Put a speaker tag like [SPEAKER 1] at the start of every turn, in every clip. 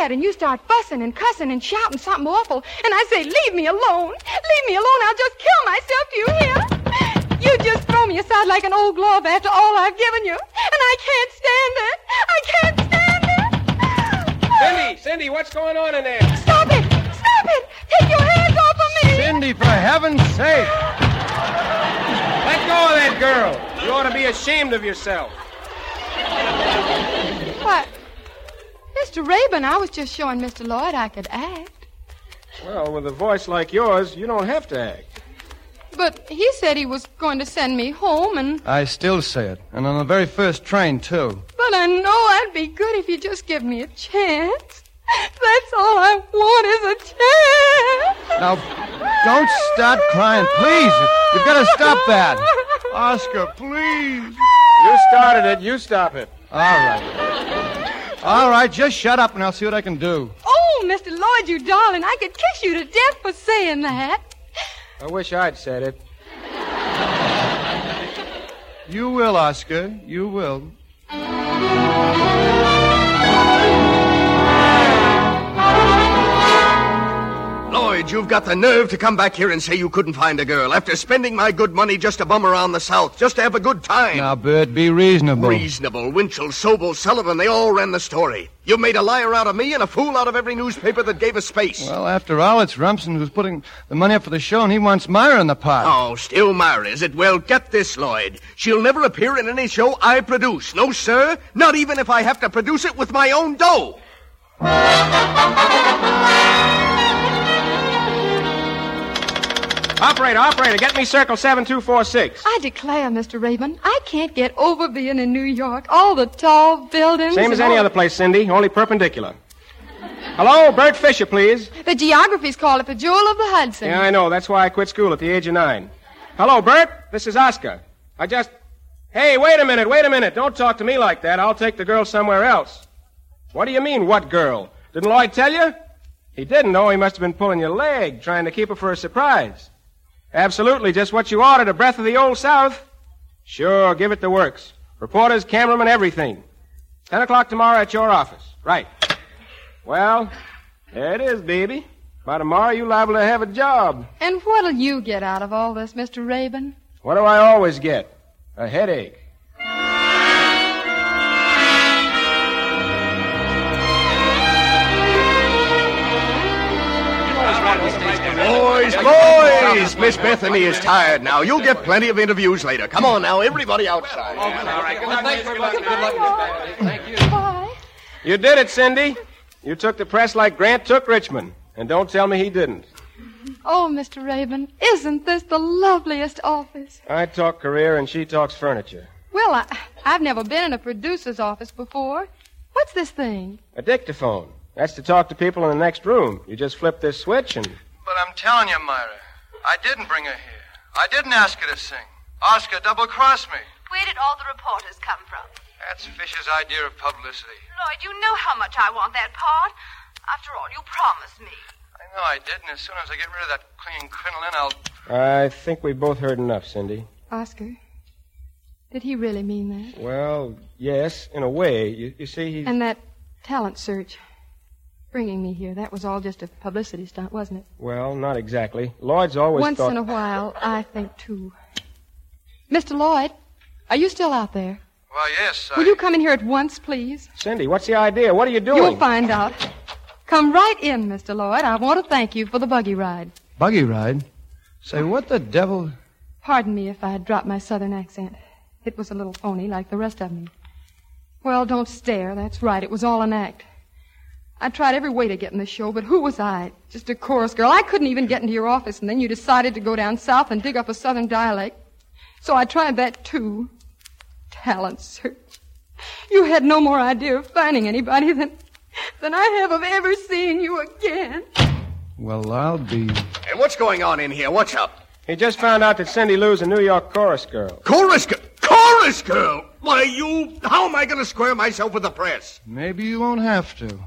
[SPEAKER 1] Mad and you start fussing and cussing and shouting something awful, and I say, Leave me alone. Leave me alone. I'll just kill myself. Do you hear? You just throw me aside like an old glove after all I've given you, and I can't stand it. I can't stand it.
[SPEAKER 2] Cindy, Cindy, what's going on in there?
[SPEAKER 1] Stop it! Stop it! Take your hands off of me!
[SPEAKER 2] Cindy, for heaven's sake! Let go of that girl. You ought to be ashamed of yourself.
[SPEAKER 1] What? Mr. Rabin, I was just showing Mr. Lloyd I could act.
[SPEAKER 2] Well, with a voice like yours, you don't have to act.
[SPEAKER 1] But he said he was going to send me home, and
[SPEAKER 3] I still say it, and on the very first train, too.
[SPEAKER 1] but I know I'd be good if you just give me a chance. That's all I want is a chance.
[SPEAKER 3] Now, don't start crying, please. You've got to stop that. Oscar, please.
[SPEAKER 2] You started it. You stop it.
[SPEAKER 3] All right. All right, just shut up and I'll see what I can do.
[SPEAKER 1] Oh, Mr. Lloyd, you darling, I could kiss you to death for saying that.
[SPEAKER 2] I wish I'd said it.
[SPEAKER 3] You will, Oscar. You will.
[SPEAKER 4] You've got the nerve to come back here and say you couldn't find a girl after spending my good money just to bum around the South, just to have a good time.
[SPEAKER 3] Now, Bert, be reasonable.
[SPEAKER 4] Reasonable. Winchell, Sobol, Sullivan, they all ran the story. You made a liar out of me and a fool out of every newspaper that gave us space.
[SPEAKER 3] Well, after all, it's Rumson who's putting the money up for the show, and he wants Myra in the pot.
[SPEAKER 4] Oh, still Myra, is it? Well, get this, Lloyd. She'll never appear in any show I produce. No, sir. Not even if I have to produce it with my own dough.
[SPEAKER 2] Operator, operator, get me circle 7246.
[SPEAKER 1] I declare, Mr. Rabin, I can't get over being in New York. All the tall buildings.
[SPEAKER 2] Same as any
[SPEAKER 1] all-
[SPEAKER 2] other place, Cindy, only perpendicular. Hello, Bert Fisher, please.
[SPEAKER 1] The geographies call it the Jewel of the Hudson.
[SPEAKER 2] Yeah, I know. That's why I quit school at the age of nine. Hello, Bert. This is Oscar. I just. Hey, wait a minute, wait a minute. Don't talk to me like that. I'll take the girl somewhere else. What do you mean, what girl? Didn't Lloyd tell you? He didn't know. He must have been pulling your leg, trying to keep her for a surprise. Absolutely, just what you ordered, a breath of the old South. Sure, give it the works. Reporters, cameramen, everything. Ten o'clock tomorrow at your office. Right. Well, there it is, baby. By tomorrow, you liable to have a job.
[SPEAKER 1] And what'll you get out of all this, Mr. Rabin?
[SPEAKER 2] What do I always get? A headache.
[SPEAKER 4] Boys! Miss Bethany is tired now. You'll get plenty of interviews later. Come on now, everybody outside.
[SPEAKER 1] Why?
[SPEAKER 2] You Bye. You did it, Cindy. You took the press like Grant took Richmond. And don't tell me he didn't.
[SPEAKER 1] Oh, Mr. Raven, isn't this the loveliest office?
[SPEAKER 2] I talk career and she talks furniture.
[SPEAKER 1] Well, I, I've never been in a producer's office before. What's this thing?
[SPEAKER 2] A dictaphone. That's to talk to people in the next room. You just flip this switch and.
[SPEAKER 3] But I'm telling you, Myra, I didn't bring her here. I didn't ask her to sing. Oscar double-crossed me.
[SPEAKER 5] Where did all the reporters come from?
[SPEAKER 3] That's Fisher's idea of publicity.
[SPEAKER 5] Lloyd, you know how much I want that part. After all, you promised me.
[SPEAKER 3] I know I did, and as soon as I get rid of that clean crinoline, I'll...
[SPEAKER 2] I think we both heard enough, Cindy.
[SPEAKER 1] Oscar, did he really mean that?
[SPEAKER 2] Well, yes, in a way. You, you see, he.
[SPEAKER 1] And that talent search, bringing me here, that was all just a publicity stunt, wasn't it?
[SPEAKER 2] Well, not exactly. Lloyd's always
[SPEAKER 1] Once
[SPEAKER 2] thought.
[SPEAKER 1] in a while, I think too. Mr. Lloyd, are you still out there?
[SPEAKER 3] Well, yes.
[SPEAKER 1] Will you come in here at once, please?
[SPEAKER 2] Cindy, what's the idea? What are you doing?
[SPEAKER 1] You'll find out. Come right in, Mr. Lloyd. I want to thank you for the buggy ride.
[SPEAKER 3] Buggy ride? Say, what the devil?
[SPEAKER 1] Pardon me if I dropped my southern accent. It was a little phony, like the rest of me. Well, don't stare. That's right. It was all an act. I tried every way to get in the show, but who was I? Just a chorus girl. I couldn't even get into your office, and then you decided to go down south and dig up a southern dialect. So I tried that too. Talent search. You had no more idea of finding anybody than, than I have of ever seeing you again.
[SPEAKER 3] Well, I'll be.
[SPEAKER 4] Hey, what's going on in here? What's up?
[SPEAKER 2] He just found out that Cindy Lou's a New York chorus girl.
[SPEAKER 4] Chorus girl? Chorus girl? Why, you. How am I going to square myself with the press?
[SPEAKER 3] Maybe you won't have to.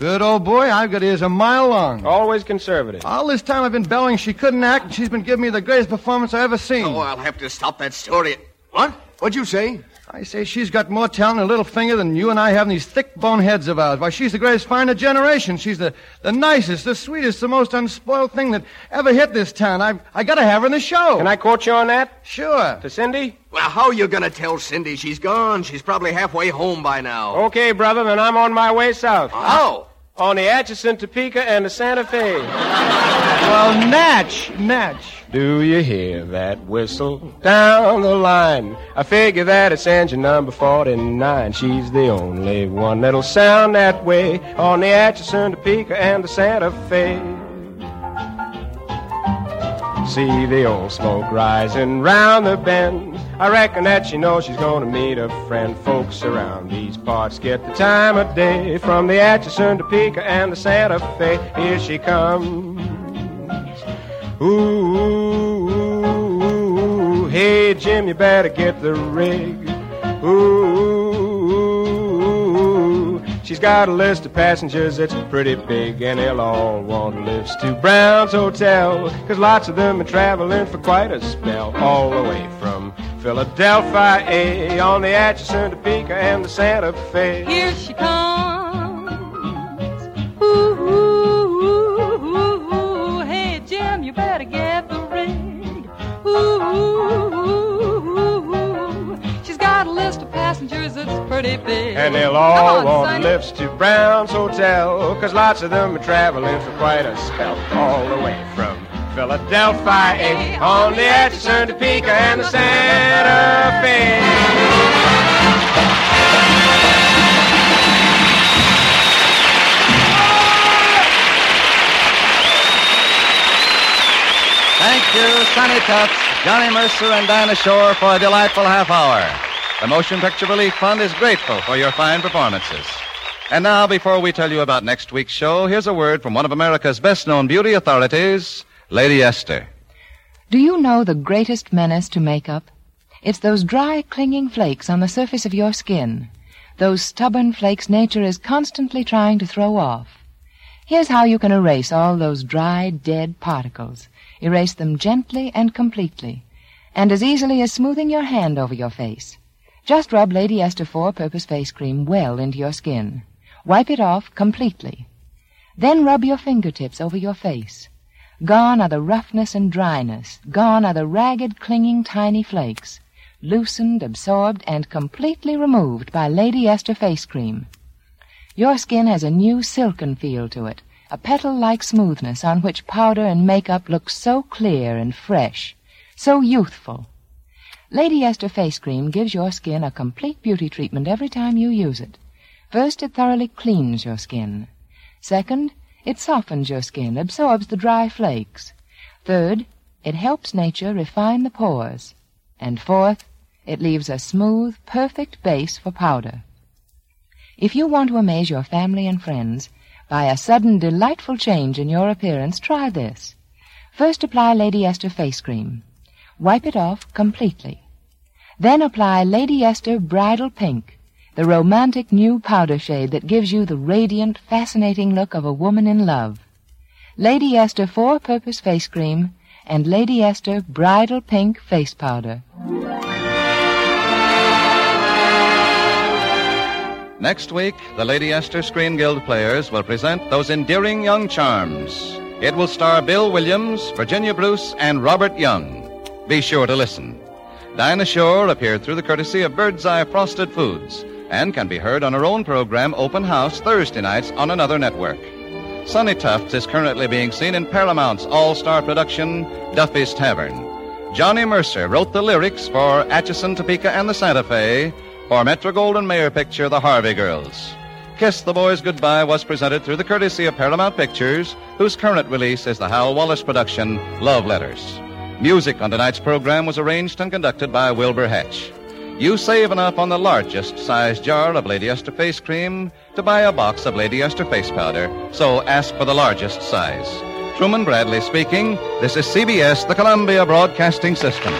[SPEAKER 3] Good old boy, I've got ears a mile long.
[SPEAKER 2] Always conservative.
[SPEAKER 3] All this time I've been bellowing she couldn't act, and she's been giving me the greatest performance I've ever seen.
[SPEAKER 4] Oh, I'll have to stop that story. What? What'd you say?
[SPEAKER 3] I say she's got more talent in a little finger than you and I have in these thick bone heads of ours. Why, she's the greatest fire of the generation. She's the, the nicest, the sweetest, the most unspoiled thing that ever hit this town. I've I gotta have her in the show.
[SPEAKER 2] Can I quote you on that?
[SPEAKER 3] Sure.
[SPEAKER 2] To Cindy?
[SPEAKER 4] Well, how are you going to tell Cindy she's gone? She's probably halfway home by now.
[SPEAKER 2] Okay, brother, then I'm on my way south.
[SPEAKER 4] How?
[SPEAKER 2] On the Atchison, Topeka, and the Santa Fe.
[SPEAKER 3] Well, Natch, Natch.
[SPEAKER 2] Do you hear that whistle down the line? I figure that it's engine number 49. She's the only one that'll sound that way on the Atchison, Topeka, and the Santa Fe. See the old smoke rising round the bend. I reckon that she knows she's gonna meet a friend. Folks around these parts get the time of day from the Atchison, Topeka, and the Santa Fe. Here she comes. Ooh, ooh, ooh, hey Jim, you better get the rig. Ooh, ooh, she's got a list of passengers that's pretty big, and they'll all want lifts to Brown's Hotel, cause lots of them are traveling for quite a spell, all the way from Philadelphia A on the Atchison, Topeka, and the Santa Fe.
[SPEAKER 1] Here she comes. Ooh, ooh, ooh, ooh, ooh. Hey, Jim, you better get the ooh, ooh, ooh, ooh. She's got a list of passengers that's pretty big.
[SPEAKER 2] And they'll all
[SPEAKER 1] on,
[SPEAKER 2] want
[SPEAKER 1] Sonny.
[SPEAKER 2] lifts to Brown's Hotel, cause lots of them are traveling for quite a spell, all the way from Philadelphia A on the Atchison, Topeka, and the Santa Fe.
[SPEAKER 6] Thank you, Sonny Tufts, Johnny Mercer, and Dinah Shore for a delightful half hour. The Motion Picture Relief Fund is grateful for your fine performances. And now, before we tell you about next week's show, here's a word from one of America's best known beauty authorities, Lady Esther.
[SPEAKER 7] Do you know the greatest menace to makeup? It's those dry, clinging flakes on the surface of your skin. Those stubborn flakes nature is constantly trying to throw off. Here's how you can erase all those dry, dead particles. Erase them gently and completely, and as easily as smoothing your hand over your face. Just rub Lady Esther Four-Purpose Face Cream well into your skin. Wipe it off completely. Then rub your fingertips over your face. Gone are the roughness and dryness. Gone are the ragged, clinging, tiny flakes. Loosened, absorbed, and completely removed by Lady Esther Face Cream. Your skin has a new silken feel to it, a petal-like smoothness on which powder and makeup look so clear and fresh, so youthful. Lady Esther Face Cream gives your skin a complete beauty treatment every time you use it. First, it thoroughly cleans your skin. Second, it softens your skin, absorbs the dry flakes. Third, it helps nature refine the pores. And fourth, it leaves a smooth, perfect base for powder. If you want to amaze your family and friends by a sudden delightful change in your appearance, try this. First apply Lady Esther face cream. Wipe it off completely. Then apply Lady Esther Bridal Pink, the romantic new powder shade that gives you the radiant, fascinating look of a woman in love. Lady Esther Four-Purpose Face Cream and Lady Esther Bridal Pink Face Powder.
[SPEAKER 6] Next week, the Lady Esther Screen Guild players will present those endearing young charms. It will star Bill Williams, Virginia Bruce, and Robert Young. Be sure to listen. Dinah Shore appeared through the courtesy of Birdseye Frosted Foods and can be heard on her own program, Open House, Thursday nights on another network. Sonny Tufts is currently being seen in Paramount's all star production, Duffy's Tavern. Johnny Mercer wrote the lyrics for Atchison, Topeka, and the Santa Fe for Metro Goldwyn Mayer picture The Harvey Girls. Kiss the Boys Goodbye was presented through the courtesy of Paramount Pictures, whose current release is the Hal Wallis production, Love Letters. Music on tonight's program was arranged and conducted by Wilbur Hatch. You save enough on the largest size jar of Lady Esther face cream to buy a box of Lady Esther face powder, so ask for the largest size. Truman Bradley speaking. This is CBS, the Columbia Broadcasting System.